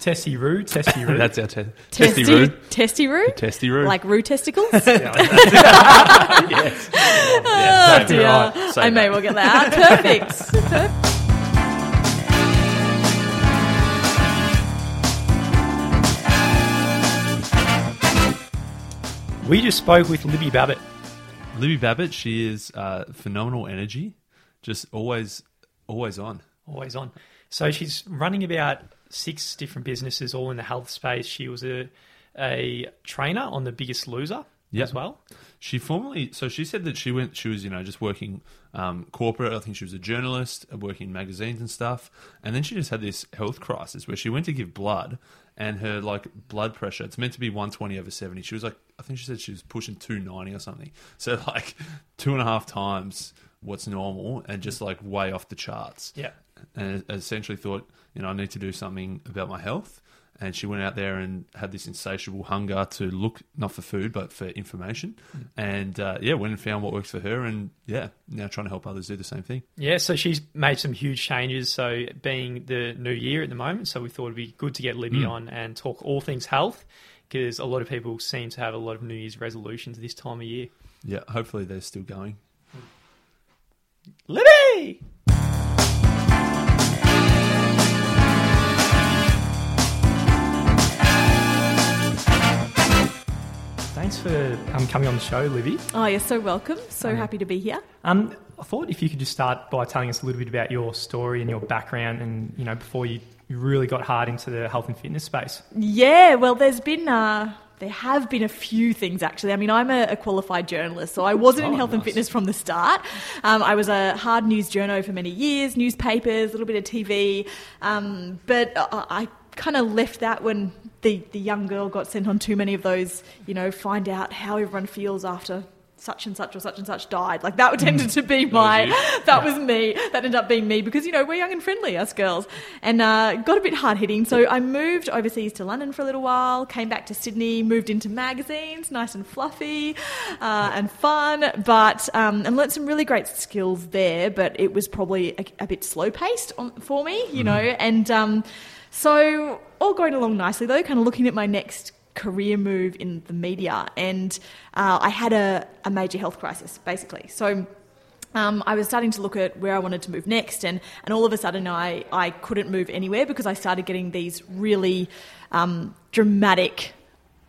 Testy Roo, Testy Roo. That's our te- Testy, testy roo. testy roo, Testy roo. like roo testicles. yes. oh exactly dear, right. Say I may that. well get that. Perfect. Perfect. We just spoke with Libby Babet. Libby Babet, she is uh, phenomenal energy, just always, always on. always on. So she's running about six different businesses, all in the health space. She was a a trainer on The Biggest Loser Yep. as well. She formerly, so she said that she went, she was, you know, just working um, corporate. I think she was a journalist, uh, working in magazines and stuff. And then she just had this health crisis where she went to give blood and her like blood pressure, it's meant to be 120 over 70. She was like, I think she said she was pushing 290 or something. So like two and a half times what's normal and just like way off the charts. Yeah. and essentially thought, you know, I need to do something about my health. And she went out there and had this insatiable hunger to look not for food but for information. And uh, yeah, went and found what works for her, and yeah, now trying to help others do the same thing. Yeah, so she's made some huge changes. So, being the new year at the moment, so we thought it'd be good to get Libby Mm. on and talk all things health because a lot of people seem to have a lot of New Year's resolutions this time of year. Yeah, hopefully they're still going. Libby! Thanks for um, coming on the show, Libby. Oh, you're so welcome. So happy to be here. Um, I thought if you could just start by telling us a little bit about your story and your background, and you know before you, really got hard into the health and fitness space. Yeah, well, there's been uh, there have been a few things actually. I mean, I'm a, a qualified journalist, so I wasn't in Oh, health and fitness from the start. Um, I was a hard news journo for many years, newspapers, a little bit of TV, um, but I, I kind of left that when the the young girl got sent on too many of those. You know, find out how everyone feels after. Such and such or such and such died. Like that tended to be my, that was me. That ended up being me because you know we're young and friendly, us girls, and uh, got a bit hard hitting. So I moved overseas to London for a little while, came back to Sydney, moved into magazines, nice and fluffy uh, and fun, but um, and learnt some really great skills there. But it was probably a, a bit slow paced for me, you know, and um, so all going along nicely though. Kind of looking at my next career move in the media, and uh, I had a, a major health crisis basically. So um, I was starting to look at where I wanted to move next, and, and all of a sudden I, I couldn't move anywhere because I started getting these really um, dramatic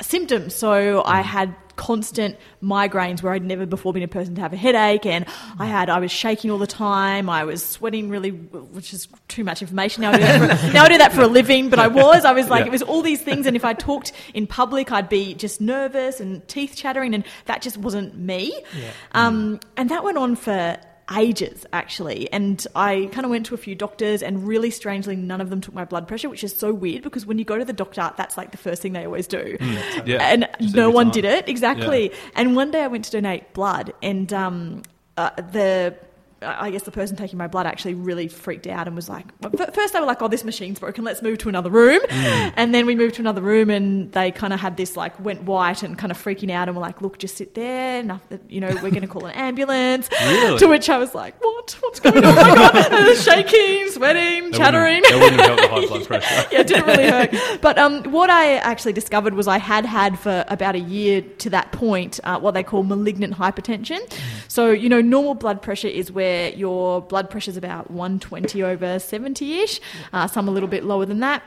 symptoms. So I had constant migraines where I'd never before been a person to have a headache, and I had I was shaking all the time. I was sweating really, which is too much information. Now I do that for, now I do that for a living, but I was I was like Yeah. it was all these things, and if I talked in public, I'd be just nervous and teeth chattering, and that just wasn't me. Yeah. Um, and that went on for ages actually. And i kind of went to a few doctors and really strangely none of them took my blood pressure which is so weird because when you go to the doctor that's like the first thing they always do. Yeah, and just no one time. did it. Exactly. And one day i went to donate blood and um, uh, the I guess the person taking my blood actually really freaked out and was like, first they were like, oh, this machine's broken, let's move to another room. Mm. And then we moved to another room and they kind of had this like, went white and kind of freaking out and were like, look, just sit there, nothing, you know, we're going to call an ambulance. Really? To which I was like, what? What's going on? Oh my God. And I was shaking, sweating, That chattering. wouldn't- That wouldn't the high blood pressure. yeah, it didn't really hurt. But um, what I actually discovered was I had had for about a year to that point uh, what they call malignant hypertension. So, you know, normal blood pressure is where your blood pressure is about 120 over 70 ish, uh, some a little bit lower than that.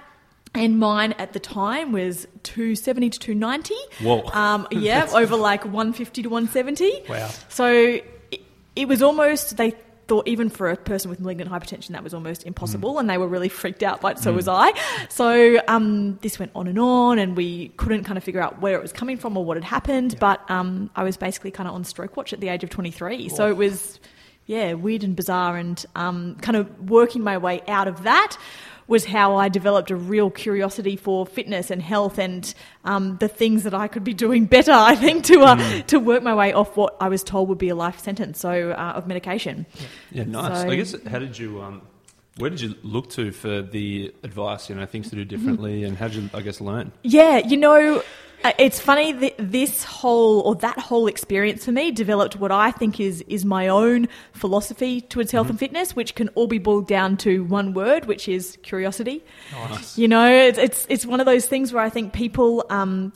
And mine at the time was 270 to 290. Whoa. Um, yeah, over like 150 to 170. Wow. So it, it was almost, they thought even for a person with malignant hypertension, that was almost impossible. And they were really freaked out, but so was I. So um, this went on and on, and we couldn't kind of figure out where it was coming from or what had happened. But um, I was basically kind of on stroke watch at the age of 23. So it was, yeah, weird and bizarre. And um, kind of working my way out of that was how I developed a real curiosity for fitness and health and um, the things that I could be doing better. I think to uh, to work my way off what I was told would be a life sentence, so uh, of medication. Yeah, nice. So- I guess how did you um, Where did you look to for the advice? You know, things to do differently, and how did you, I guess, learn? Yeah, you know, it's funny that this whole or that whole experience for me developed what I think is is my own philosophy towards health and fitness, which can all be boiled down to one word, which is curiosity. Nice. You know, it's it's, it's one of those things where I think people. Um,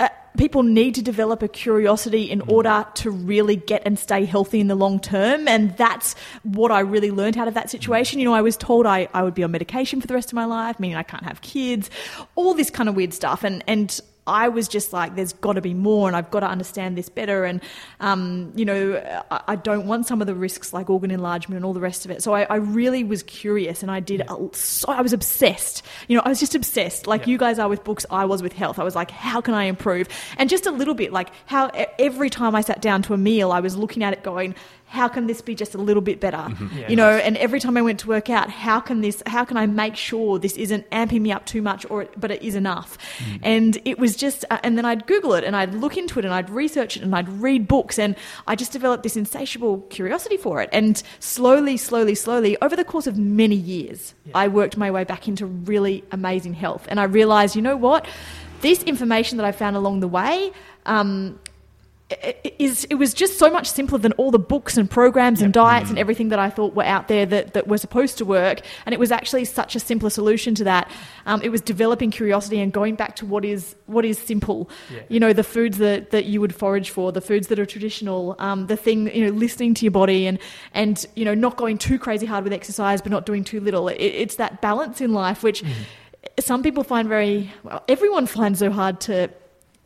uh, people need to develop a curiosity in order to really get and stay healthy in the long term. And that's what I really learned out of that situation. You know, I was told I, I would be on medication for the rest of my life, meaning I can't have kids, all this kind of weird stuff. And, and I was just like, there's got to be more, and I've got to understand this better. And, um, you know, I, I don't want some of the risks like organ enlargement and all the rest of it. So I, I really was curious, and I did, a, so I was obsessed. You know, I was just obsessed. Like Yeah. you guys are with books, I was with health. I was like, how can I improve? And just a little bit, like how every time I sat down to a meal, I was looking at it going, how can this be just a little bit better? Yeah, you know, nice. and every time I went to work out, how can this, how can I make sure this isn't amping me up too much or, but it is enough? And it was just, uh, and then I'd Google it and I'd look into it and I'd research it and I'd read books and I just developed this insatiable curiosity for it. And slowly, slowly, slowly, over the course of many years, Yeah. I worked my way back into really amazing health. And I realized, you know what? This information that I found along the way, um, it is it was just so much simpler than all the books and programs and diets and everything that I thought were out there that, that were supposed to work. And it was actually such a simpler solution to that. Um, it was developing curiosity and going back to what is what is simple. Yeah. You know, the foods that, that you would forage for, the foods that are traditional, um, the thing you know, listening to your body and and you know not going too crazy hard with exercise, but not doing too little. It, it's that balance in life which some people find very well. Everyone finds so hard to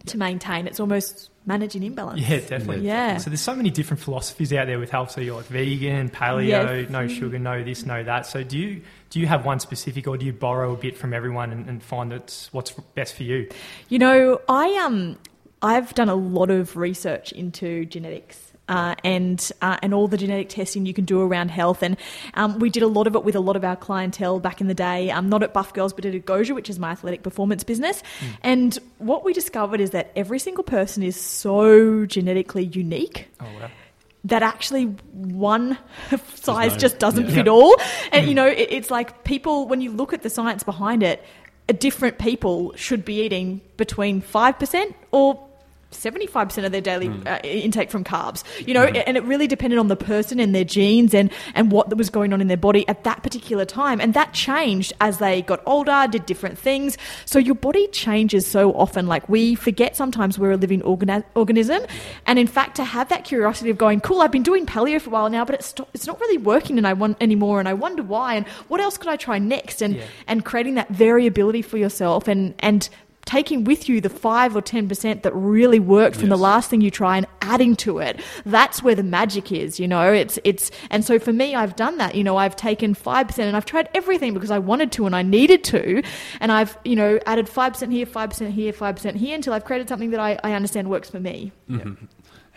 to maintain. It's almost managing imbalance. Yeah, definitely. Yeah. So there's so many different philosophies out there with health. So you're like vegan, paleo, Yes. no sugar, no this, no that. So do you do you have one specific, or do you borrow a bit from everyone and, and find that's what's best for you? You know, I um, I've done a lot of research into genetics. Uh, and uh, and all the genetic testing you can do around health, and um, we did a lot of it with a lot of our clientele back in the day. Um, not at Buff Girls, but at Agoge, which is my athletic performance business. And what we discovered is that every single person is so genetically unique Oh, wow. that actually one size no- just doesn't yeah. fit all. And you know, it, it's like people when you look at the science behind it, different people should be eating between five percent or. 75% of their daily uh, intake from carbs you know and it really depended on the person and their genes and and what was going on in their body at that particular time and that changed as they got older did different things. So your body changes so often like we forget sometimes we're a living organi- organism and in fact to have that curiosity of going cool i've been doing paleo for a while now but it's, it's not really working and i want anymore and i wonder why and what else could i try next? And Yeah. and creating that variability for yourself and and taking with you the 5 or 10% that really worked from the last thing you try and adding to it. That's where the magic is you know? It's it's and so for me I've done that you know? I've taken 5% and I've tried everything because I wanted to and I needed to. And I've you know added 5% here 5% here 5% here until I've created something that I, I understand works for me.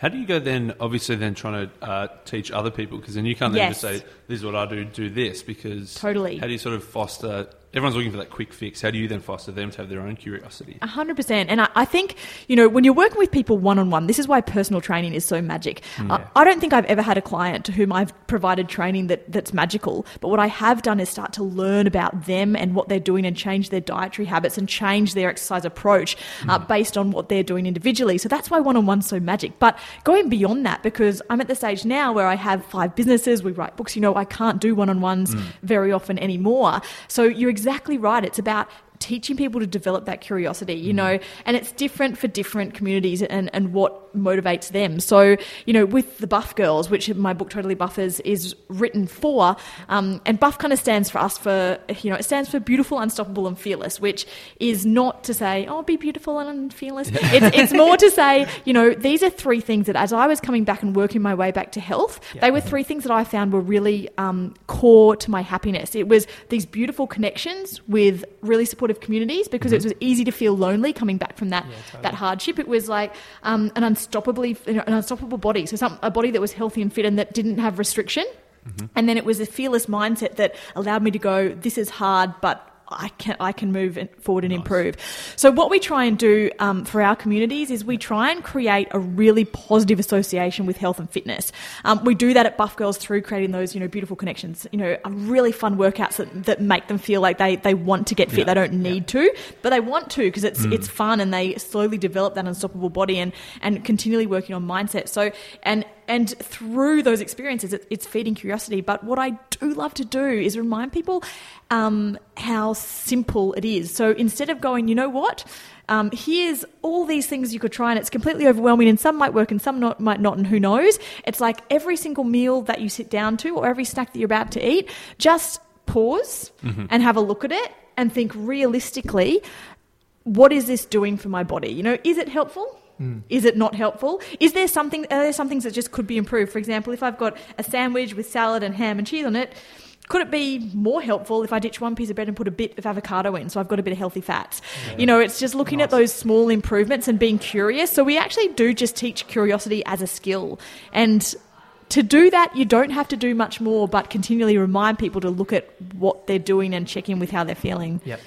How do you go then? Obviously, then trying to uh, teach other people? Because then you can't then just say, "This is what I do. Do this." Because Totally. How do you sort of foster? Everyone's looking for that quick fix. How do you then foster them to have their own curiosity? A hundred percent. And I, I think, you know, when you're working with people one on one, this is why personal training is so magic. I, I don't think I've ever had a client to whom I've provided training that, that's magical. But what I have done is start to learn about them and what they're doing and change their dietary habits and change their exercise approach uh, based on what they're doing individually. So that's why one on one's so magic. But going beyond that, because I'm at the stage now where I have five businesses, we write books, you know, I can't do one on ones hmm. very often anymore. So you're exactly right. It's about teaching people to develop that curiosity, you know, and it's different for different communities and, and what motivates them. So, you know, with the Buff Girls, which my book Totally Buff is, is written for, um, and Buff kind of stands for us for, you know, it stands for beautiful, unstoppable, and fearless, which is not to say, oh, be beautiful and fearless. It's, it's more to say, you know, these are three things that as I was coming back and working my way back to health, Yeah. they were three things that I found were really um, core to my happiness. It was these beautiful connections with really supportive communities because it was easy to feel lonely coming back from that Yeah, totally. that hardship. It was like um, an unstoppably you know, an unstoppable body, so some, a body that was healthy and fit and that didn't have restriction. And then it was a fearless mindset that allowed me to go, this is hard, but I can I can move forward and improve. So what we try and do um, for our communities is we try and create a really positive association with health and fitness. Um, we do that at Buff Girls through creating those you know beautiful connections. You know, a really fun workouts that, that make them feel like they they want to get fit. Yeah. They don't need to, but they want to because it's it's fun and they slowly develop that unstoppable body and and continually working on mindset. So and and through those experiences, it, it's feeding curiosity. But what I do love to do is remind people um, how simple it is. So instead of going, you know what, um, here's all these things you could try, and it's completely overwhelming, and some might work and some not, might not, and who knows? It's like every single meal that you sit down to or every snack that you're about to eat, just pause and have a look at it and think realistically what is this doing for my body? You know, is it helpful? Mm. Is it not helpful? Is there something? Are there some things that just could be improved? For example, if I've got a sandwich with salad and ham and cheese on it, could it be more helpful if I ditch one piece of bread and put a bit of avocado in, so I've got a bit of healthy fats? You know, it's just looking at those small improvements and being curious. So we actually do just teach curiosity as a skill, and to do that, you don't have to do much more, but continually remind people to look at what they're doing and check in with how they're feeling. Yep.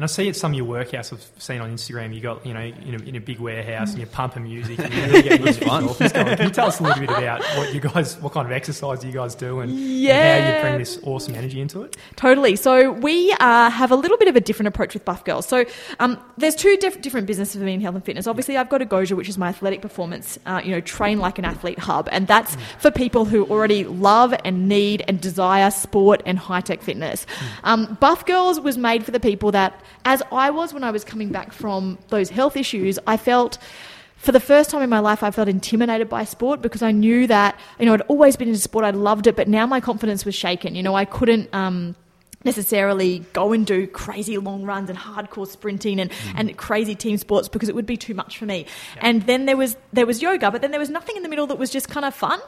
And I see at some of your workouts I've seen on Instagram, you got, you know, in a, in a big warehouse and you're pumping music and you're really getting into fun. fun. Can you tell us a little bit about what you guys, what kind of exercise you guys do and, and how you bring this awesome energy into it? Totally. So we uh, have a little bit of a different approach with Buff Girls. So um, there's two diff- different businesses for me in health and fitness. Obviously, I've got Agoge, which is my athletic performance, uh, you know, train like an athlete hub, and that's for people who already love and need and desire sport and high tech fitness. Um, Buff Girls was made for the people that, as I was when I was coming back from those health issues, I felt for the first time in my life, I felt intimidated by sport because I knew that, you know, I'd always been into sport, I loved it, but now my confidence was shaken. You know, I couldn't. Um, necessarily go and do crazy long runs and hardcore sprinting and, and crazy team sports because it would be too much for me. And then there was there was yoga, but then there was nothing in the middle that was just kind of fun.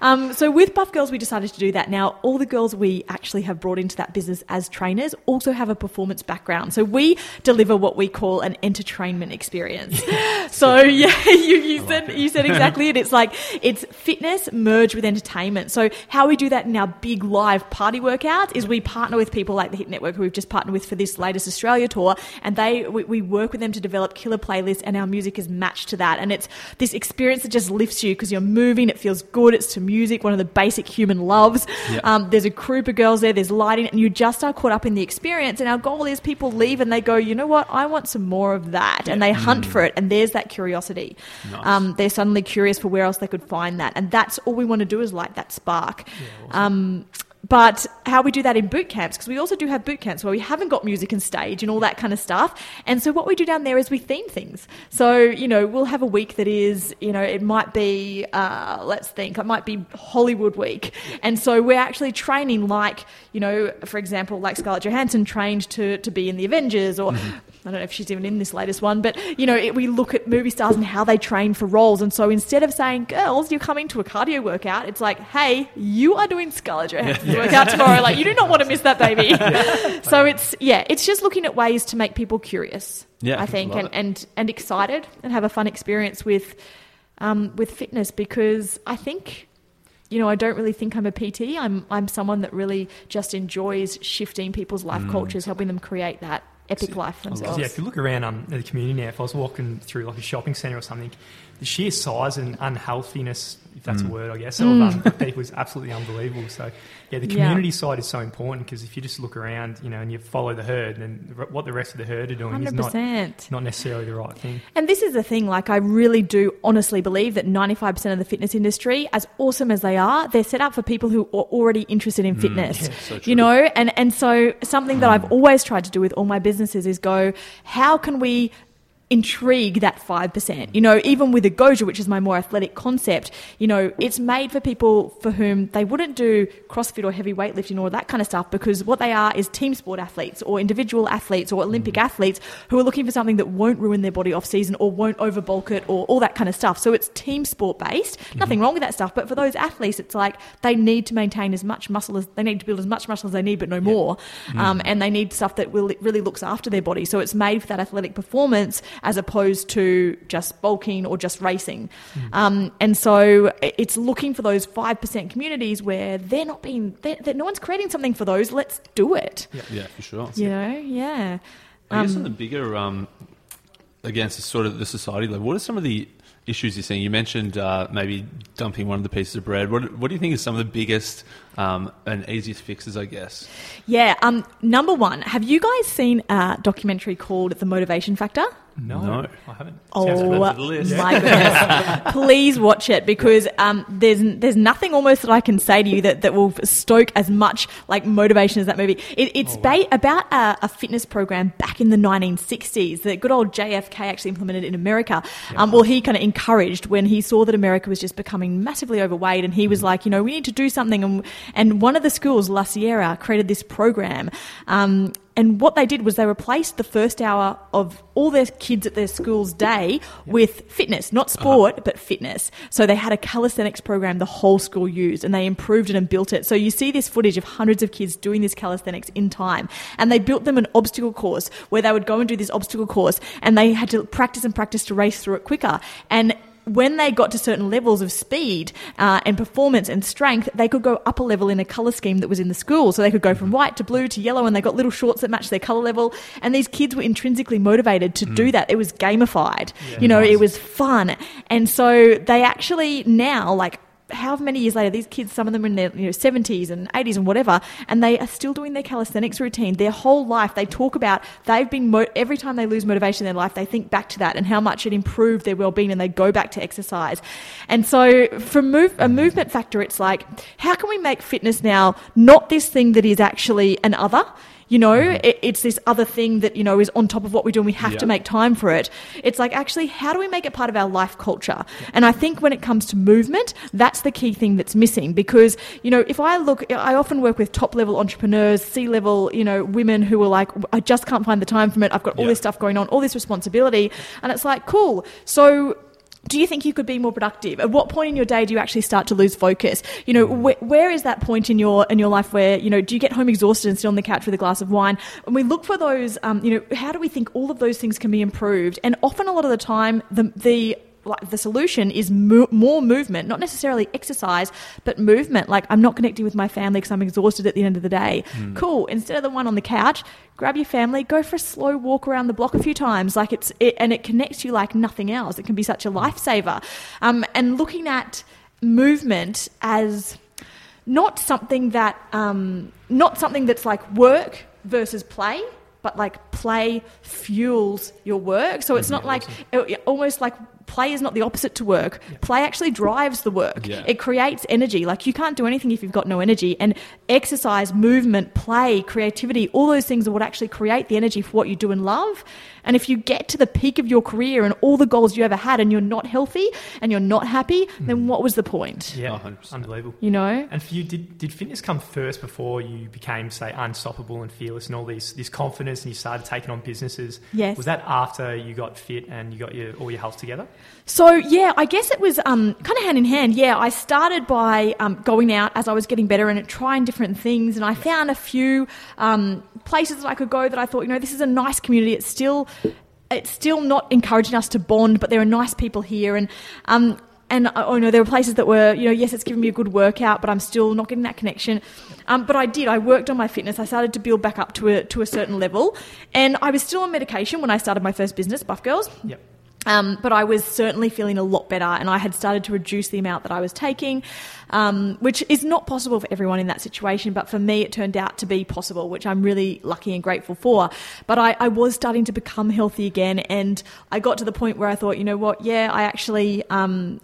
Um, so with Buff Girls, we decided to do that. Now, all the girls we actually have brought into that business as trainers also have a performance background. So we deliver what we call an entertainment experience. so yeah, you, you said you said exactly it. It's like it's fitness merged with entertainment. So how we do that in our big live party workouts is we partner with people like the Hit Network, who we've just partnered with for this latest Australia tour, and they we, we work with them to develop killer playlists, and our music is matched to that, and it's this experience that just lifts you because you're moving, it feels good, it's to music, one of the basic human loves. Yeah. Um, there's a group of girls there, there's lighting, and you just are caught up in the experience. And our goal is people leave and they go, you know what, I want some more of that, and they hunt for it, and there's that curiosity. Nice. Um, they're suddenly curious for where else they could find that, and that's all we want to do is light that spark. Um, but how we do that in boot camps, because we also do have boot camps where we haven't got music and stage and all that kind of stuff. And so what we do down there is we theme things. So, you know, we'll have a week that is, you know, it might be, uh, let's think, it might be Hollywood week. And so we're actually training like, you know, for example, like Scarlett Johansson trained to, to be in the Avengers or I don't know if she's even in this latest one, but you know, it, we look at movie stars and how they train for roles. And so instead of saying, girls, you're coming to a cardio workout, it's like, hey, you are doing Scarlett Johansson workout tomorrow. Like, you do not want to miss that, baby. so it's, yeah, it's just looking at ways to make people curious, Yeah, I think, and, it. and, and excited and have a fun experience with, um, with fitness because I think you know, I don't really think I'm a PT. I'm I'm someone that really just enjoys shifting people's life Mm. cultures, helping them create that epic life for themselves. Yeah, if you look around um, the community now, if I was walking through like a shopping centre or something, the sheer size and unhealthiness, if that's a word, I guess, of um, people is absolutely unbelievable. So, yeah, the Mm. Yeah. community side is so important because if you just look around, you know, and you follow the herd, then what the rest of the herd are doing is Hundred not, percent. not necessarily the right thing. And this is the thing, like I really do honestly believe that 95% of the fitness industry, as awesome as they are, they're set up for people who are already interested in fitness. yeah, so you know, and, and so something that I've always tried to do with all my businesses is go, how can we intrigue that 5%. You know, even with Agoge, which is my more athletic concept, you know, it's made for people for whom they wouldn't do CrossFit or heavy weightlifting or that kind of stuff because what they are is team sport athletes or individual athletes or Olympic mm. athletes who are looking for something that won't ruin their body off season or won't overbulk it or all that kind of stuff. So it's team sport based. Mm-hmm. Nothing wrong with that stuff. But for those athletes, it's like they need to maintain as much muscle as they need to build as much muscle as they need, but no more. Mm. Um, and they need stuff that will, really looks after their body. So it's made for that athletic performance as opposed to just bulking or just racing. Um, and so it's looking for those 5% communities where they're not being, they're- no one's creating something for those. Let's do it. Yeah, for sure. You know? Yeah. I guess on the bigger, um, against the sort of the society level, what are some of the issues you're seeing? You mentioned uh, maybe dumping one of the pieces of bread. What, what do you think is some of the biggest um, and easiest fixes? I guess. Yeah. Um, number one, have you guys seen a documentary called The Motivation Factor? No, No. I haven't. Oh Sounds good. to list. my goodness! Please watch it because um, there's there's nothing almost that I can say to you that, that will stoke as much like motivation as that movie. It, it's ba- about a, a fitness program back in the 1960s that good old JFK actually implemented in America. Um, well, he kind of encouraged when he saw that America was just becoming massively overweight, and he was like, you know, we need to do something. And and one of the schools, La Sierra, created this program. Um, and what they did was they replaced the first hour of all their kids at their school's day with fitness, not uh-huh. sport, but fitness. So they had a calisthenics program the whole school used and they improved it and built it. So you see this footage of hundreds of kids doing this calisthenics in time. And they built them an obstacle course where they would go and do this obstacle course and they had to practice and practice to race through it quicker. And when they got to certain levels of speed uh, and performance and strength, they could go up a level in a color scheme that was in the school. So they could go from white to blue to yellow, and they got little shorts that matched their color level. And these kids were intrinsically motivated to do that. It was gamified, you know, it was fun. And so they actually now, like, however many years later, these kids, some of them in their you know, 70s and 80s and whatever, and they are still doing their calisthenics routine. Their whole life, they talk about they've been, mo- every time they lose motivation in their life, they think back to that and how much it improved their well being and they go back to exercise. And so, from move, a movement factor, it's like, how can we make fitness now not this thing that is actually an other? You know, mm-hmm. it, it's this other thing that, you know, is on top of what we do and we have Yeah. to make time for it. It's like, actually, how do we make it part of our life culture? And I think when it comes to movement, that's the key thing that's missing because, you know, if I look, I often work with top level entrepreneurs, C level, you know, women who are like, I just can't find the time from it. I've got all Yeah. this stuff going on, all this responsibility. And it's like, cool. So, do you think you could be more productive? At what point in your day do you actually start to lose focus? You know, wh- where is that point in your in your life where you know do you get home exhausted and sit on the couch with a glass of wine? And we look for those. Um, you know, how do we think all of those things can be improved? And often, a lot of the time, the the like the solution is mo- more movement, not necessarily exercise, but movement. Like I'm not connecting with my family because I'm exhausted at the end of the day. Cool. Instead of the one on the couch, grab your family, go for a slow walk around the block a few times. Like it's it, and it connects you like nothing else. It can be such a lifesaver. Um, and looking at movement as not something that um, not something that's like work versus play but like play fuels your work so it's not like it- almost like play is not the opposite to work. Play actually drives the work. Yeah. it creates energy. Like you can't do anything if you've got no energy. And exercise movement play creativity all those things are what actually create the energy for what you do and love and if you get to the peak of your career and all the goals you ever had and you're not healthy and you're not happy then what was the point Yeah, Oh, 100%. unbelievable. you know And for you, did, did fitness come first before you became, say, unstoppable and fearless and all these this confidence and you started taking on businesses? Yes. Was that after you got fit and you got your all your health together? So yeah, I guess it was um, kind of hand in hand. Yeah, I started by um, going out as I was getting better and trying different things, and I found a few um, places that I could go that I thought, you know, this is a nice community. It's still, it's still not encouraging us to bond, but there are nice people here, and um, and oh no, there were places that were, you know, yes, it's given me a good workout, but I'm still not getting that connection. Um, but I did. I worked on my fitness. I started to build back up to a to a certain level, and I was still on medication when I started my first business, Buff Girls. Yep. Um, but I was certainly feeling a lot better, and I had started to reduce the amount that I was taking, um, which is not possible for everyone in that situation. But for me, it turned out to be possible, which I'm really lucky and grateful for. But I, I was starting to become healthy again, and I got to the point where I thought, you know what? Yeah, I actually. Um,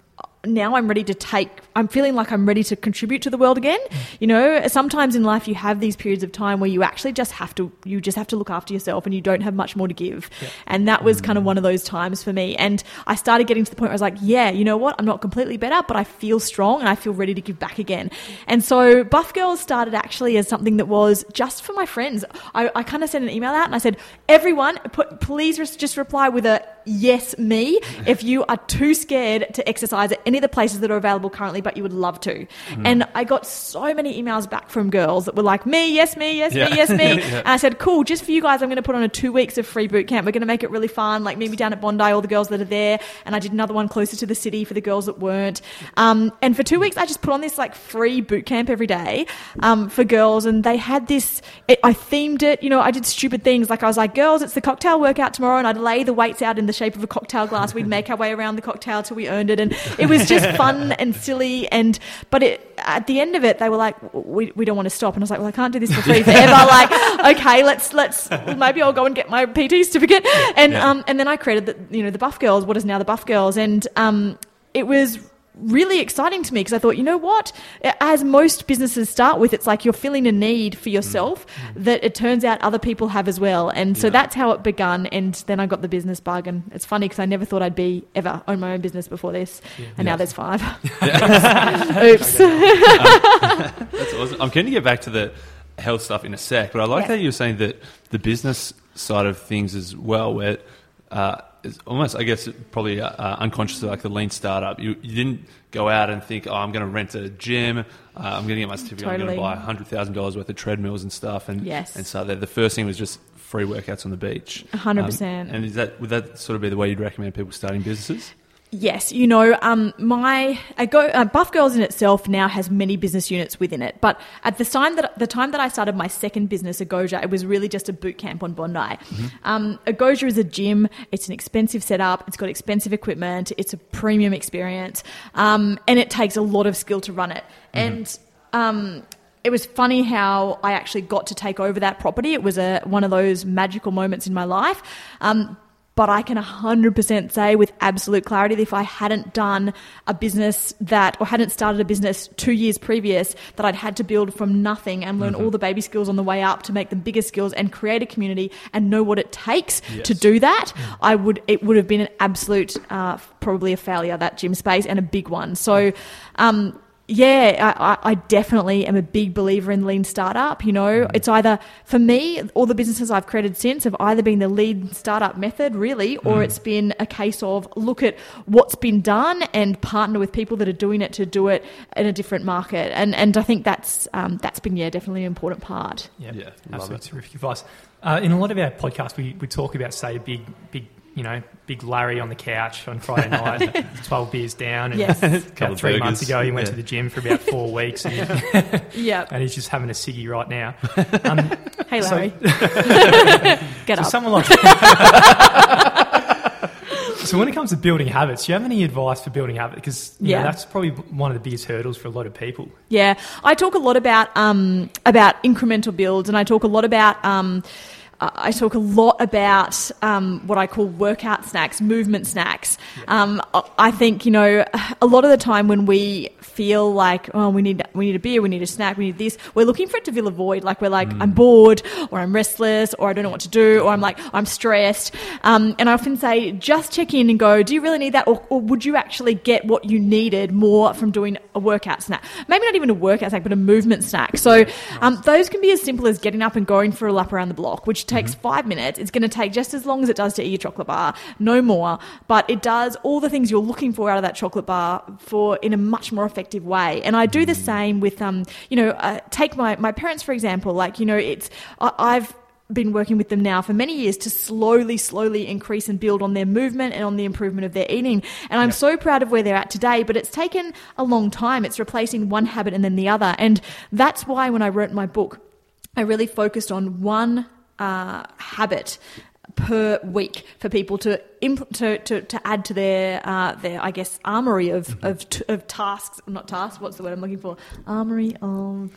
now I'm ready to take, I'm feeling like I'm ready to contribute to the world again. You know, sometimes in life you have these periods of time where you actually just have to, you just have to look after yourself and you don't have much more to give. And that was kind of mm. one of those times for me. And I started getting to the point where I was like, yeah, you know what? I'm not completely better, but I feel strong and I feel ready to give back again. And so Buff Girls started actually as something that was just for my friends. I, I kind of sent an email out and I said, everyone, put, please just reply with a yes, me, if you are too scared to exercise at any of the places that are available currently, but you would love to. And I got so many emails back from girls that were like, me, yes, me, yes, Yeah. me, yes, me. Yeah. And I said, cool, just for you guys, I'm going to put on a two weeks of free boot camp. We're going to make it really fun, like maybe down at Bondi, all the girls that are there. And I did another one closer to the city for the girls that weren't. Um, and for two weeks, I just put on this like free boot camp every day um, for girls. And they had this, it, I themed it, you know, I did stupid things. Like I was like, girls, it's the cocktail workout tomorrow. And I'd lay the weights out in the shape of a cocktail glass. We'd make our way around the cocktail till we earned it. And it was just fun and silly. And, but it, at the end of it, they were like, we, we don't want to stop. And I was like, well, I can't do this for free forever. like, okay, let's, let's, maybe I'll go and get my PT certificate. And, Yeah. um, and then I created the, you know, the Buff Girls, what is now the Buff Girls. And, um, it was really exciting to me because I thought, you know what? As most businesses start with, it's like you're filling a need for yourself mm. Mm. that it turns out other people have as well. And so Yeah. that's how it began. And then I got the business bug. And it's funny because I never thought I'd be ever own my own business before this. And now there's five. Oops. Um, that's awesome. I'm keen to get back to the health stuff in a sec, but I like Yeah. that you were saying that the business side of things as well, where uh, almost, I guess, probably uh, uh, unconsciously like the lean startup. You, you didn't go out and think, oh, I'm going to rent a gym, uh, I'm going to get my certificate, I'm going to buy $100,000 worth of treadmills and stuff. And, Yes. and so the, the first thing was just free workouts on the beach. 100%. Um, and is that, would that sort of be the way you'd recommend people starting businesses? Yes, you know, um, my go, uh, Buff Girls in itself now has many business units within it. But at the time that the time that I started my second business, Agoge, it was really just a boot camp on Bondi. Um, Agoge is a gym. It's an expensive setup. It's got expensive equipment. It's a premium experience, um, and it takes a lot of skill to run it. And um, it was funny how I actually got to take over that property. It was a one of those magical moments in my life. Um, but I can 100% say with absolute clarity that if I hadn't done a business that, or hadn't started a business two years previous, that I'd had to build from nothing and learn all the baby skills on the way up to make them bigger skills and create a community and know what it takes Yes. to do that, I would, it would have been an absolute, uh, probably a failure, that gym space, and a big one. So, um, yeah, I, I- I definitely am a big believer in lean startup. You know, it's either for me, all the businesses I've created since have either been the lean startup method, really, or it's been a case of look at what's been done and partner with people that are doing it to do it in a different market. And and I think that's um, that's been yeah definitely an important part. Yeah, Yeah, absolutely terrific advice. Uh, in a lot of our podcasts, we, we talk about say a big big you know big Larry on the couch on Friday night, twelve beers down, and Yes. About of three months ago he went Yeah. to the gym for about four weeks, and, Yeah. and he's just having a ciggy right now. Um, Hey So- Larry, get so up. someone like. So when it comes to building habits, do you have any advice for building habits? Because you know, Yeah. that's probably one of the biggest hurdles for a lot of people. Yeah, I talk a lot about um, about incremental builds, and I talk a lot about. Um, uh, I talk a lot about um, what I call workout snacks, movement snacks. Um, I- think you know a lot of the time when we feel like oh we need we need a beer, we need a snack, we need this, we're looking for it to fill a void. Like we're like I'm bored, or I'm restless, or I don't know what to do, or I'm like I'm stressed. Um, and I often say just check in and go, do you really need that, or, or would you actually get what you needed more from doing a workout snack? Maybe not even a workout snack, but a movement snack. So um, those can be as simple as getting up and going for a lap around the block, which takes five minutes. It's going to take just as long as it does to eat a chocolate bar, no more. But it does all the things you're looking for out of that chocolate bar for in a much more effective way. And I do the same with, um, you know, uh, take my my parents for example. Like you know, it's I, I've been working with them now for many years to slowly, slowly increase and build on their movement and on the improvement of their eating. And I'm so proud of where they're at today, but it's taken a long time. It's replacing one habit and then the other. And that's why when I wrote my book, I really focused on one uh, habit per week for people to impl- to, to, to add to their uh, their I guess armory of of, t- of tasks not tasks what's the word I'm looking for armory of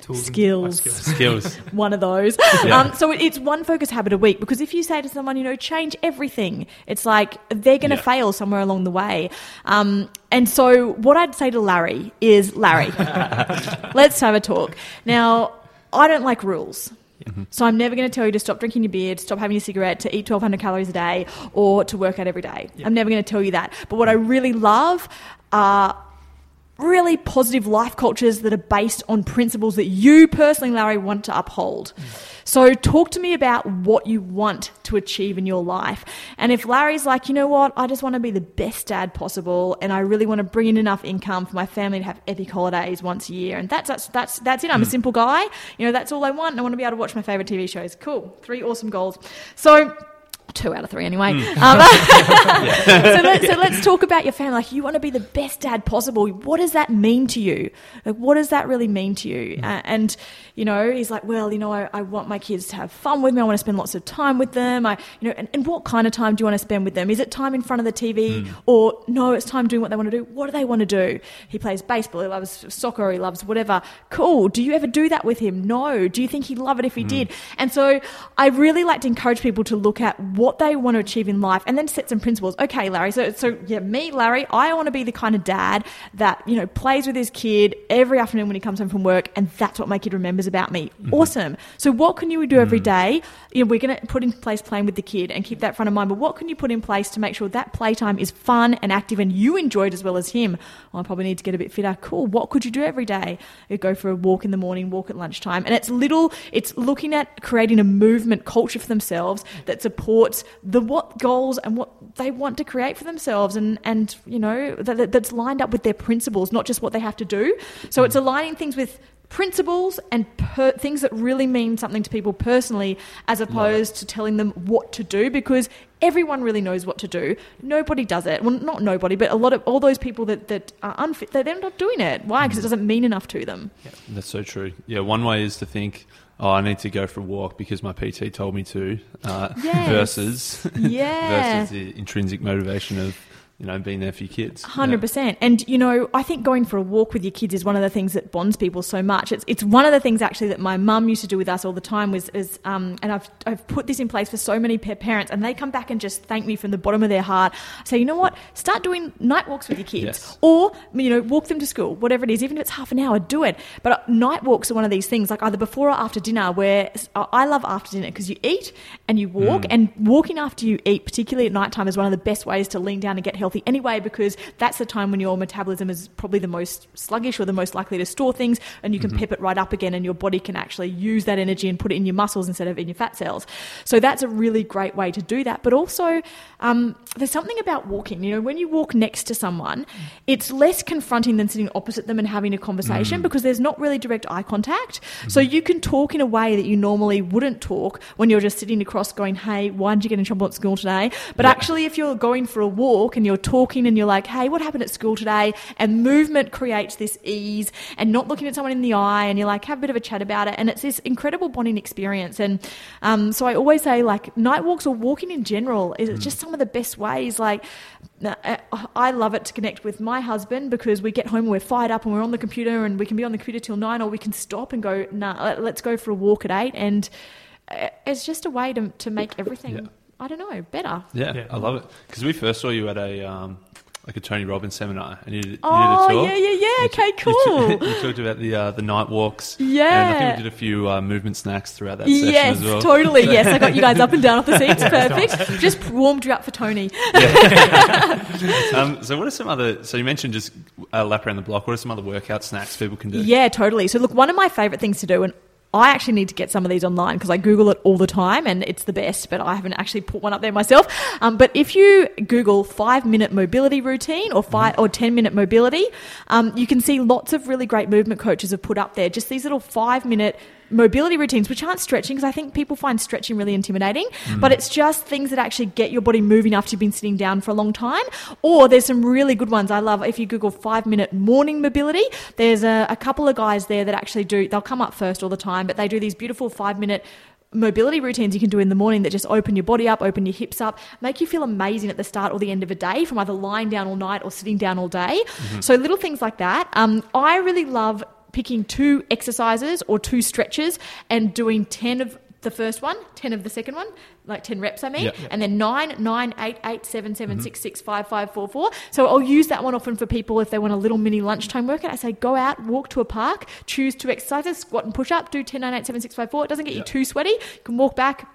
Tools and- Skills. Skills. one of those. Yeah. Um, so it's one focus habit a week because if you say to someone, you know, change everything, it's like they're going to Yeah. fail somewhere along the way. Um, and so what I'd say to Larry is, Larry, let's have a talk. Now, I don't like rules. Mm-hmm. So I'm never going to tell you to stop drinking your beer, to stop having your cigarette, to eat 1,200 calories a day, or to work out every day. I'm never going to tell you that. But what I really love are really positive life cultures that are based on principles that you personally, Larry, want to uphold. So, talk to me about what you want to achieve in your life. And if Larry's like, you know what, I just want to be the best dad possible, and I really want to bring in enough income for my family to have epic holidays once a year, and that's that's that's, that's it. I'm a hmm. simple guy. You know, that's all I want. I want to be able to watch my favorite TV shows. Cool, three awesome goals. So two out of three anyway. Um, so, let, so let's talk about your family. Like, you want to be the best dad possible. What does that mean to you? Like, what does that really mean to you? Uh, and you know, he's like, well, you know, I, I, want my kids to have fun with me. I want to spend lots of time with them. I, you know, and, and what kind of time do you want to spend with them? Is it time in front of the TV, mm. or no, it's time doing what they want to do? What do they want to do? He plays baseball. He loves soccer. He loves whatever. Cool. Do you ever do that with him? No. Do you think he'd love it if he mm. did? And so, I really like to encourage people to look at what they want to achieve in life and then set some principles. Okay, Larry. So, so yeah, me, Larry, I want to be the kind of dad that, you know, plays with his kid every afternoon when he comes home from work and that's what my kid remembers about me. Mm-hmm. Awesome. So what can you do every mm. You know, we're going to put in place playing with the kid and keep that front of mind. But what can you put in place to make sure that playtime is fun and active and you enjoy it as well as him? Well, I probably need to get a bit fitter. Cool. What could you do every day? You go for a walk in the morning, walk at lunchtime. And it's little, it's looking at creating a movement culture for themselves that supports the what goals and what they want to create for themselves and, and you know, that, that's lined up with their principles, not just what they have to do. So it's mm-hmm. aligning things with principles and per- things that really mean something to people personally as opposed to telling them what to do because everyone really knows what to do. Nobody does it. Well not nobody but a lot of all those people that, that are unfit they're not doing it. Why? Because it mm-hmm. doesn't mean enough to them. Yeah, that's so true. Yeah one way is to think oh, I need to go for a walk because my PT told me to, uh, yes. versus yeah. versus the intrinsic motivation of you know, being there for your kids. Hundred percent. And you know, I think going for a walk with your kids is one of the things that bonds people so much. It's it's one of the things actually that my mum used to do with us all the time was is um, and I've I've put this in place for so many parents, and they come back and just thank me from the bottom of their heart. Say, you know what? Start doing night walks with your kids, yes. or you know, walk them to school, whatever it is. Even if it's half an hour, do it. But night walks are one of these things, like either before or after dinner. Where I love after dinner because you eat and you walk, mm. and walking after you eat, particularly at night time, is one of the best ways to lean down and get healthy healthy anyway because that's the time when your metabolism is probably the most sluggish or the most likely to store things and you can mm-hmm. pep it right up again and your body can actually use that energy and put it in your muscles instead of in your fat cells. So that's a really great way to do that. But also, um, there's something about walking. You know, when you walk next to someone, it's less confronting than sitting opposite them and having a conversation mm because there's not really direct eye contact. Mm-hmm. So you can talk in a way that you normally wouldn't talk when you're just sitting across going, hey, why did you get in trouble at school today? But yeah. actually, if you're going for a walk and you're talking and you're like, hey, what happened at school today? And movement creates this ease and not looking at someone in the eye and you're like, have a bit of a chat about it. And it's this incredible bonding experience. And um, so I always say, like, night walks or walking in general is mm. just some of the best ways. Like, uh, I love it to connect with my husband because we get home and we're fired up and we're on the computer and we can be on the computer till nine or we can stop and go, nah, let's go for a walk at eight. And uh, it's just a way to, to make everything. Yeah I don't know, better. Yeah, yeah. I love it because we first saw you at a um, like a Tony Robbins seminar, and you did, you oh, did a tour. Oh yeah, yeah, yeah. Okay, cool. You, t- you talked about the uh, the night walks. Yeah, and I think we did a few uh, movement snacks throughout that session yes, as well. totally. Yes, I got you guys up and down off the seats. Perfect. Just warmed you up for Tony. um, so, what are some other? So, you mentioned just a lap around the block. What are some other workout snacks people can do? Yeah, totally. So, look, one of my favorite things to do, and I actually need to get some of these online because I Google it all the time and it's the best, but I haven't actually put one up there myself. Um, but if you Google five minute mobility routine or five or 10 minute mobility, um, you can see lots of really great movement coaches have put up there just these little five minute mobility routines, which aren't stretching, because I think people find stretching really intimidating, mm. but it's just things that actually get your body moving after you've been sitting down for a long time. Or there's some really good ones. I love if you Google five minute morning mobility, there's a, a couple of guys there that actually do, they'll come up first all the time, but they do these beautiful five minute mobility routines you can do in the morning that just open your body up, open your hips up, make you feel amazing at the start or the end of a day from either lying down all night or sitting down all day. Mm-hmm. So little things like that. Um, I really love picking two exercises or two stretches and doing 10 of the first one, 10 of the second one, like 10 reps, I mean, yep. and then 9, 9, 8, 8, 7, 7, mm-hmm. 6, 6, 5, 5, 4, 4. So I'll use that one often for people if they want a little mini lunchtime workout. I say go out, walk to a park, choose two exercises, squat and push up, do 10, 9, 8, 7, 6, 5, 4. It doesn't get yep. you too sweaty. You can walk back,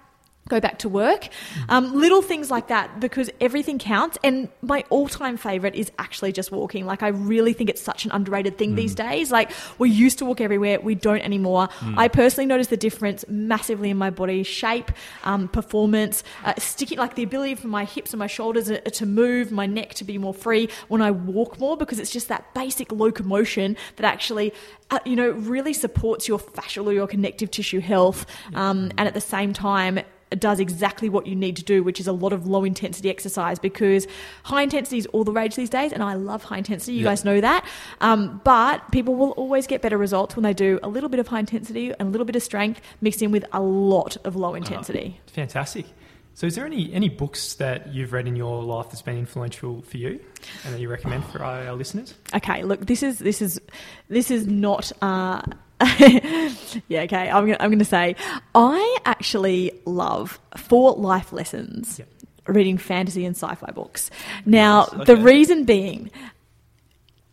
go back to work. Um, little things like that because everything counts. And my all time favorite is actually just walking. Like, I really think it's such an underrated thing these days. Like, we used to walk everywhere, we don't anymore. I personally notice the difference massively in my body shape, um, performance, uh, sticking, like the ability for my hips and my shoulders uh, to move, my neck to be more free when I walk more because it's just that basic locomotion that actually. Uh, you know, really supports your fascial or your connective tissue health, um, and at the same time, does exactly what you need to do, which is a lot of low intensity exercise because high intensity is all the rage these days, and I love high intensity. You Yeah. guys know that. Um, but people will always get better results when they do a little bit of high intensity and a little bit of strength mixed in with a lot of low intensity. Fantastic. So, is there any any books that you've read in your life that's been influential for you, and that you recommend for our, our listeners? Okay, look, this is this is this is not. Uh, yeah, okay. I'm gonna, I'm going to say I actually love for life lessons Yep. reading fantasy and sci-fi books. Now, Nice, the reason being,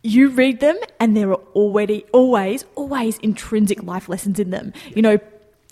you read them and there are already always always intrinsic life lessons in them. You know.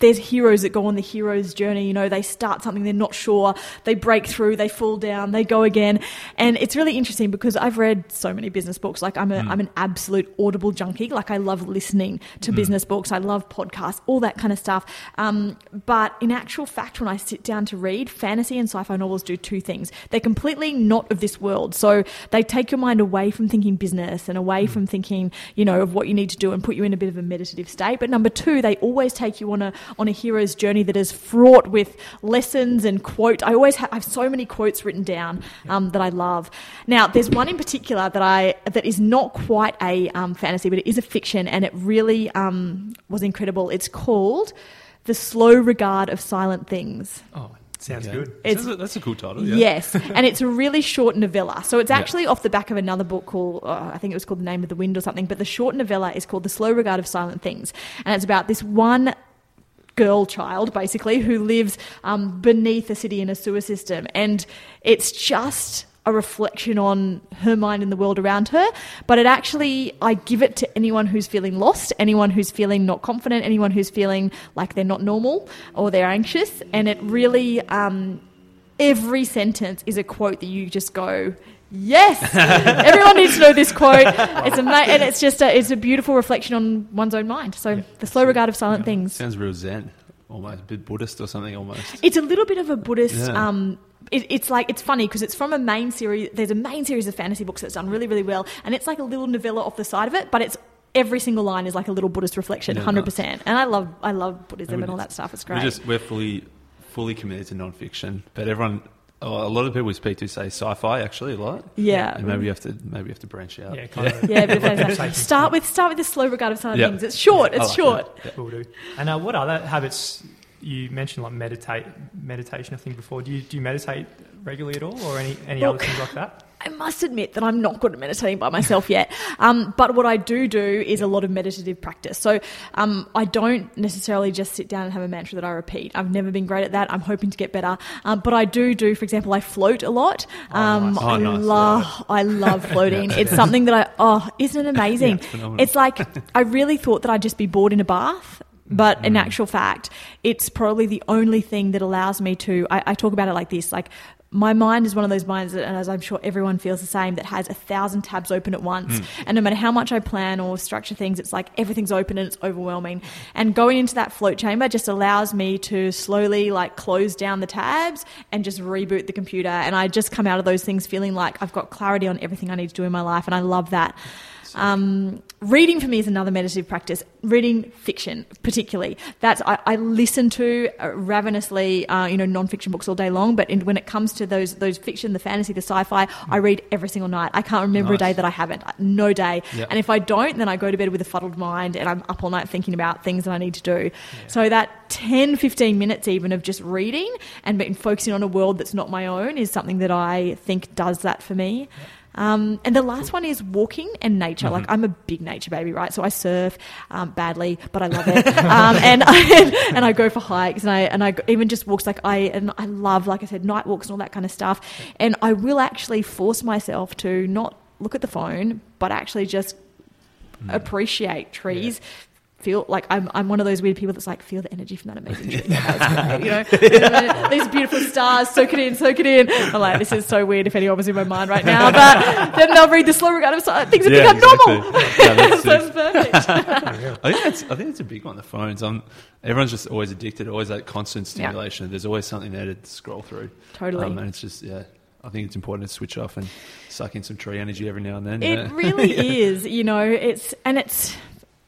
There's heroes that go on the hero's journey. You know, they start something, they're not sure, they break through, they fall down, they go again. And it's really interesting because I've read so many business books. Like, I'm, a, hmm. am an absolute audible junkie. Like, I love listening to hmm. business books, I love podcasts, all that kind of stuff. Um, but in actual fact, when I sit down to read, fantasy and sci fi novels do two things. They're completely not of this world. So they take your mind away from thinking business and away hmm. from thinking, you know, of what you need to do and put you in a bit of a meditative state. But number two, they always take you on a on a hero's journey that is fraught with lessons and quote. I always have, I have so many quotes written down um, that I love. Now, there's one in particular that I that is not quite a um, fantasy, but it is a fiction, and it really um, was incredible. It's called "The Slow Regard of Silent Things." Oh, sounds Yeah. good. It's- Sounds- that's a cool title. Yeah. Yes, and it's a really short novella. So it's Yeah. actually off the back of another book called, uh, I think it was called The Name of the Wind or something. But the short novella is called The Slow Regard of Silent Things, and it's about this one girl child basically who lives um, beneath a city in a sewer system, and it's just a reflection on her mind and the world around her. But it actually, I give it to anyone who's feeling lost, anyone who's feeling not confident, anyone who's feeling like they're not normal or they're anxious, and it really. Um, every sentence is a quote that you just go, yes, everyone needs to know this quote. It's ama- and it's just a, it's a beautiful reflection on one's own mind. So the slow regard of silent things. Sounds real Zen, almost a bit Buddhist or something. Almost. It's a little bit of a Buddhist. Yeah. Um, it, it's like it's funny because it's from a main series. There's a main series of fantasy books that's done really, really well, and it's like a little novella off the side of it, but it's. Every single line is like a little Buddhist reflection, Yeah, hundred nice. percent, and I love I love Buddhism And and all that stuff. It's We're great. just we're fully fully committed to non-fiction, but everyone. Oh, a lot of people we speak to say sci-fi actually a lot. yeah, And maybe you have to maybe you have to branch out. Yeah, kind of. yeah, but Like fantastic. meditation. start with start with the slow regard of silent Yeah. things. It's short. Yeah, It's like short. that. Will do. And uh, what other habits you mentioned, like meditate, meditation? I think before. Do you do you meditate regularly at all, or any any Look, other things like that? I must admit that I'm not good at meditating by myself yet. Um, but what I do do is a lot of meditative practice. So um, I don't necessarily just sit down and have a mantra that I repeat. I've never been great at that. I'm hoping to get better. Um, but I do do, for example, I float a lot. Um, nice. Oh, I nice. love, I love floating. It's something that I, oh, isn't it amazing? it's it's like I really thought that I'd just be bored in a bath. But Mm. in actual fact, it's probably the only thing that allows me to. I, I talk about it like this: like my mind is one of those minds, that, and as I'm sure everyone feels the same, that has a thousand tabs open at once. Mm. And no matter how much I plan or structure things, it's like everything's open and it's overwhelming. And going into that float chamber just allows me to slowly like close down the tabs and just reboot the computer. And I just come out of those things feeling like I've got clarity on everything I need to do in my life, and I love that. Um, reading for me is another meditative practice. Reading fiction, particularly, that's I, I listen to uh, ravenously, uh, you know, non-fiction books all day long. But in, when it comes to those those fiction, the fantasy, the sci-fi, I read every single night. I can't remember a day that I haven't. No day. Yeah. And if I don't, then I go to bed with a fuddled mind and I'm up all night thinking about things that I need to do. So that 10, 15 minutes even of just reading and focusing on a world that's not my own is something that I think does that for me. Um, and the last one is walking and nature. Like I'm a big nature baby, right? So I surf um, badly, but I love it. um, and I, and I go for hikes and I and I even just walks like I and I love, like I said, night walks and all that kind of stuff. And I will actually force myself to not look at the phone, but actually just appreciate trees. Feel like I'm, I'm one of those weird people that's like feel the energy from that amazing tree. you know, these beautiful stars, soak it in, soak it in. I'm like, this is so weird if anyone was in my mind right now. But then they'll read the slow regard of things have Yeah, become exactly. normal. Yeah, that's so perfect. I think that's I think it's a big one. The phones. Um, everyone's just always addicted. Always that constant Yeah. stimulation. There's always something there to scroll through. Totally. Um, and it's just yeah. I think it's important to switch off and suck in some tree energy every now and then. It yeah. really is, you know. It's and it's.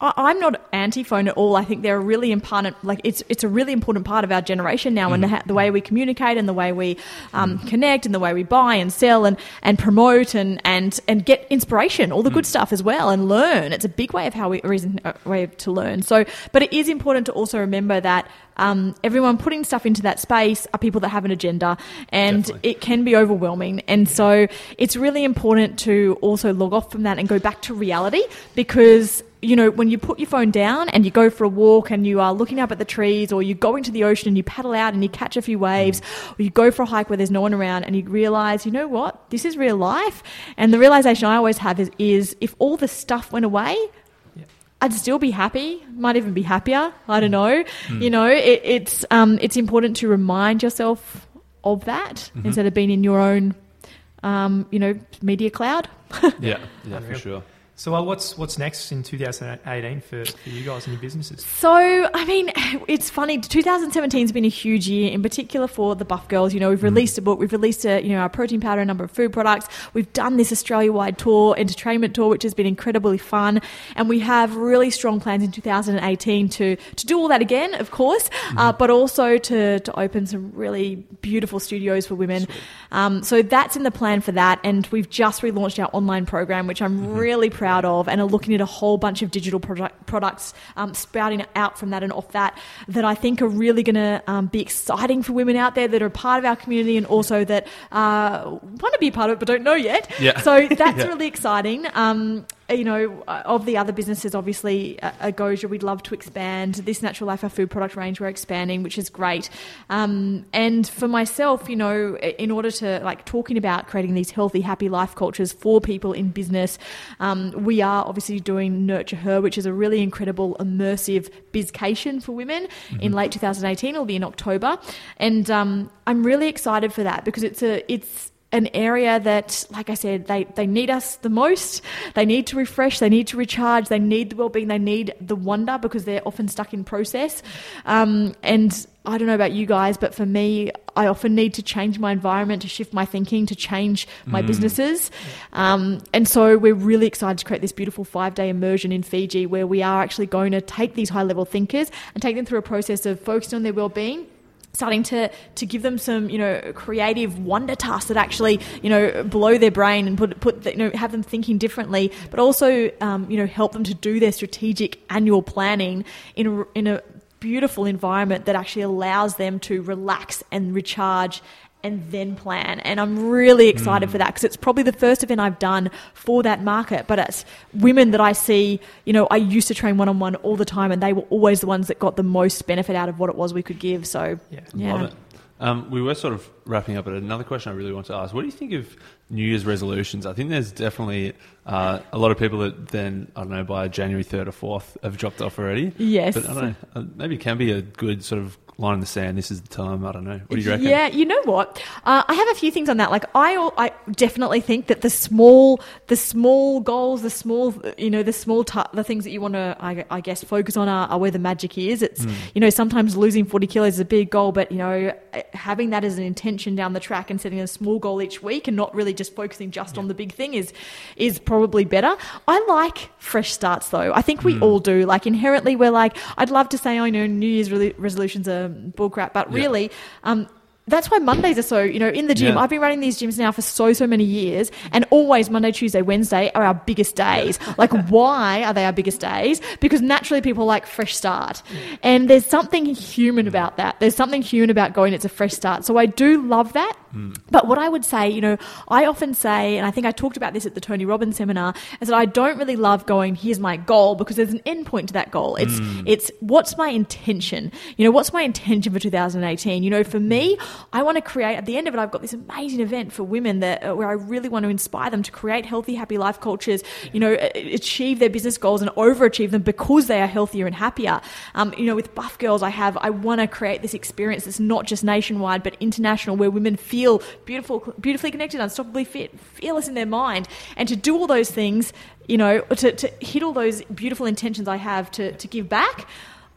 I'm not anti-phone at all. I think they're a really important, like it's it's a really important part of our generation now, and the, the way we communicate, and the way we um, connect, and the way we buy and sell, and and promote, and and and get inspiration, all the good stuff as well, and learn. It's a big way of how we reason uh, way to learn. So, but it is important to also remember that um, everyone putting stuff into that space are people that have an agenda, and Definitely. it can be overwhelming. And so it's really important to also log off from that and go back to reality because, you know, when you put your phone down and you go for a walk and you are looking up at the trees or you go into the ocean and you paddle out and you catch a few waves or you go for a hike where there's no one around and you realize, you know what, this is real life. And the realization I always have is, is if all the stuff went away, I'd still be happy. Might even be happier. I don't know. You know, it, it's um, it's important to remind yourself of that instead of being in your own, um, you know, media cloud. yeah, yeah, for sure. So, uh, what's what's next in 2018 for, for you guys and your businesses? So, I mean, it's funny. 2017 has been a huge year, in particular for the Buff Girls. You know, we've released a book, we've released a, you know, our protein powder, a number of food products. We've done this Australia-wide tour, entertainment tour, which has been incredibly fun, and we have really strong plans in 2018 to to do all that again, of course, uh, but also to to open some really beautiful studios for women. Um, so that's in the plan for that, and we've just relaunched our online program, which I'm really proud of, and are looking at a whole bunch of digital product, products um, sprouting out from that and off that that I think are really going to um, be exciting for women out there that are part of our community and also that uh, want to be part of it but don't know yet. Yeah. So that's Yeah. really exciting. Um, you know, of the other businesses, obviously, uh, Agoge, we'd love to expand. This Natural Life, our food product range, we're expanding, which is great. Um, and for myself, you know, in order to like talking about creating these healthy, happy life cultures for people in business, um, we are obviously doing Nurture Her, which is a really incredible, immersive bizcation for women in late 2018. It'll be in October. And um, I'm really excited for that because it's a, it's, an area that, like I said, they, they need us the most. They need to refresh, they need to recharge, they need the well-being, they need the wonder because they're often stuck in process. Um, and I don't know about you guys, but for me, I often need to change my environment, to shift my thinking, to change my businesses. Um, and so we're really excited to create this beautiful five-day immersion in Fiji where we are actually going to take these high-level thinkers and take them through a process of focusing on their well-being starting to to give them some you know creative wonder tasks that actually you know blow their brain and put put the, you know have them thinking differently but also um, you know help them to do their strategic annual planning in a, in a beautiful environment that actually allows them to relax and recharge and then plan. And I'm really excited for that because it's probably the first event I've done for that market. But it's women that I see, you know, I used to train one on one all the time, and they were always the ones that got the most benefit out of what it was we could give. So, Yeah. yeah. Love it. Um, we were sort of wrapping up, but another question I really want to ask: What do you think of New Year's resolutions? I think there's definitely uh, a lot of people that then I don't know by January third or fourth have dropped off already. Yes. but I don't know. uh, Maybe it can be a good sort of line in the sand. This is the time. I don't know. What do you reckon? Yeah, you know what? Uh, I have a few things on that. Like I, I definitely think that the small, the small goals, the small, you know, the small, t- the things that you want to, I, I guess, focus on are, are where the magic is. It's, hmm. you know, sometimes losing forty kilos is a big goal, but you know, eh, having that as an intention down the track and setting a small goal each week and not really just focusing just on the big thing is, is probably better. I like fresh starts though. I think we hmm. all do. Like inherently, we're like, I'd love to say, I know New Year's re- resolutions are bullcrap, but Yeah. really, um, that's why Mondays are so, you know, in the gym. Yeah. I've been running these gyms now for so, so many years, and always Monday, Tuesday, Wednesday are our biggest days. Like, why are they our biggest days? Because naturally people like fresh start. And there's something human about that. There's something human about going, it's a fresh start. So I do love that. Hmm. But what I would say, you know, I often say, and I think I talked about this at the Tony Robbins seminar, is that I don't really love going, here's my goal, because there's an end point to that goal. It's, hmm. it's what's my intention? You know, what's my intention for 2018? You know, for me, I want to create, at the end of it, I've got this amazing event for women that uh, where I really want to inspire them to create healthy, happy life cultures, you know, achieve their business goals and overachieve them because they are healthier and happier. Um, you know, with Buff Girls, I have, I want to create this experience that's not just nationwide, but international, where women feel beautiful, beautifully connected, unstoppably fit, fearless in their mind. And to do all those things, you know, to, to hit all those beautiful intentions I have to, to give back,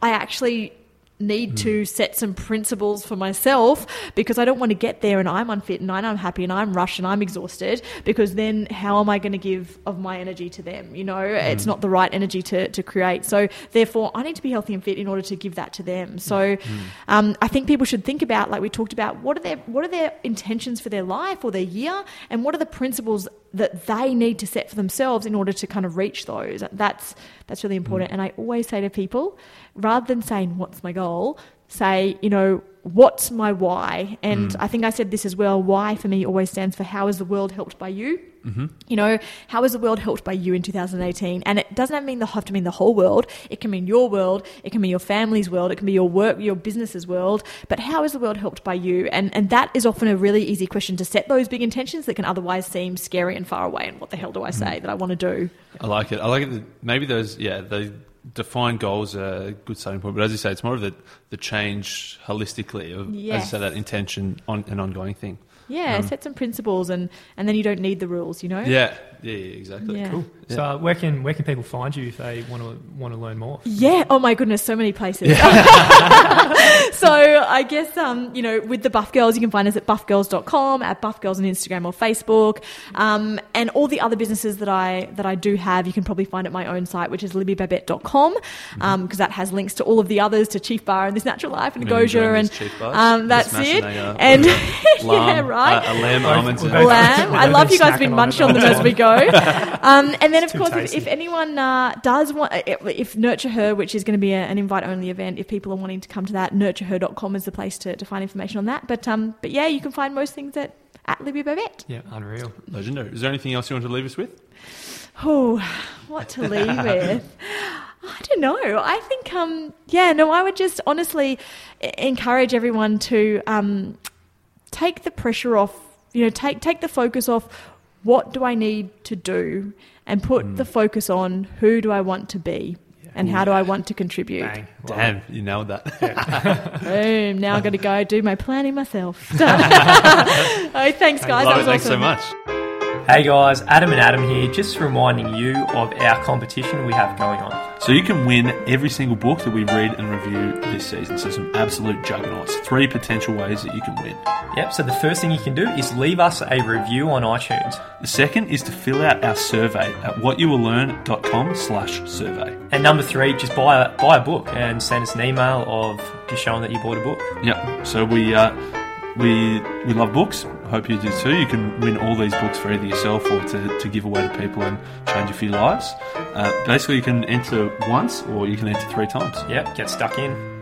I actually need to set some principles for myself because I don't want to get there and I'm unfit and I'm unhappy and I'm rushed and I'm exhausted because then how am I going to give of my energy to them? You know, it's mm. not the right energy to, to create. So therefore I need to be healthy and fit in order to give that to them. So mm. Mm. um, I think people should think about, like we talked about, what are their what are their intentions for their life or their year and what are the principles that they need to set for themselves in order to kind of reach those. That's that's really important. Mm. And I always say to people, rather than saying what's my goal, say, you know, what's my why? And mm. I think I said this as well. Why for me always stands for how is the world helped by you? Mm-hmm. You know, how is the world helped by you in 2018? And it doesn't mean the have to mean the whole world. It can mean your world. It can be your family's world. It can be your work, your business's world. But how is the world helped by you? And and that is often a really easy question to set those big intentions that can otherwise seem scary and far away. And what the hell do I say that I want to do? I like it. I like it. Maybe those, yeah, the defined goals are a good starting point. But as you say, it's more of the, the change holistically of, as you Yes. say, that intention on an ongoing thing. Yeah, set some principles, and and then you don't need the rules. You know. Yeah, yeah, yeah exactly. Yeah. Cool. So uh, where can where can people find you if they want to want to learn more? Yeah. Oh my goodness, so many places. so I guess um, you know, with the Buff Girls, you can find us at buffgirls.com, at Buff Girls on Instagram or Facebook, um, and all the other businesses that I that I do have, you can probably find at my own site, which is libbybabet.com, because because that has links to all of the others, to Chief Bar and This Natural Life and I'm gonna Goja, and these Chief bars. um, that's it. a, uh, And lamb, yeah, right. Uh, a lamb, Both- almonds, we've and- both- Lamb. I love you guys have been snacking on munched on them as we go. Um, and then, of course, if, if anyone uh, does want, if, if Nurture Her, which is going to be a, an invite only event, if people are wanting to come to that, nurtureher.com is the place to, to find information on that. But um, but yeah, you can find most things at, at Libby Babet. Yeah, unreal. Legendary. Is there anything else you want to leave us with? Oh, what to leave with? I don't know. I think, um, yeah, no, I would just honestly encourage everyone to um, take the pressure off. You know, take take the focus off. What do I need to do, and put mm. the focus on who do I want to be, and how do I want to contribute. Bang. Well, Damn, you nailed that. Boom! Now I've got to go do my planning myself. oh, thanks, guys. That was Thanks so much. Hey guys, Adam and Adam here, just reminding you of our competition we have going on. So you can win every single book that we read and review this season. So some absolute juggernauts. Three potential ways that you can win. Yep, so the first thing you can do is leave us a review on iTunes. The second is to fill out our survey at whatyouwilllearn.com slash survey. And number three, just buy a, buy a book and send us an email of just showing that you bought a book. Yep. So we uh, we we love books. Hope you do too. You can win all these books for either yourself or to, to give away to people and change a few lives. Uh, basically, you can enter once or you can enter three times. Yep, get stuck in.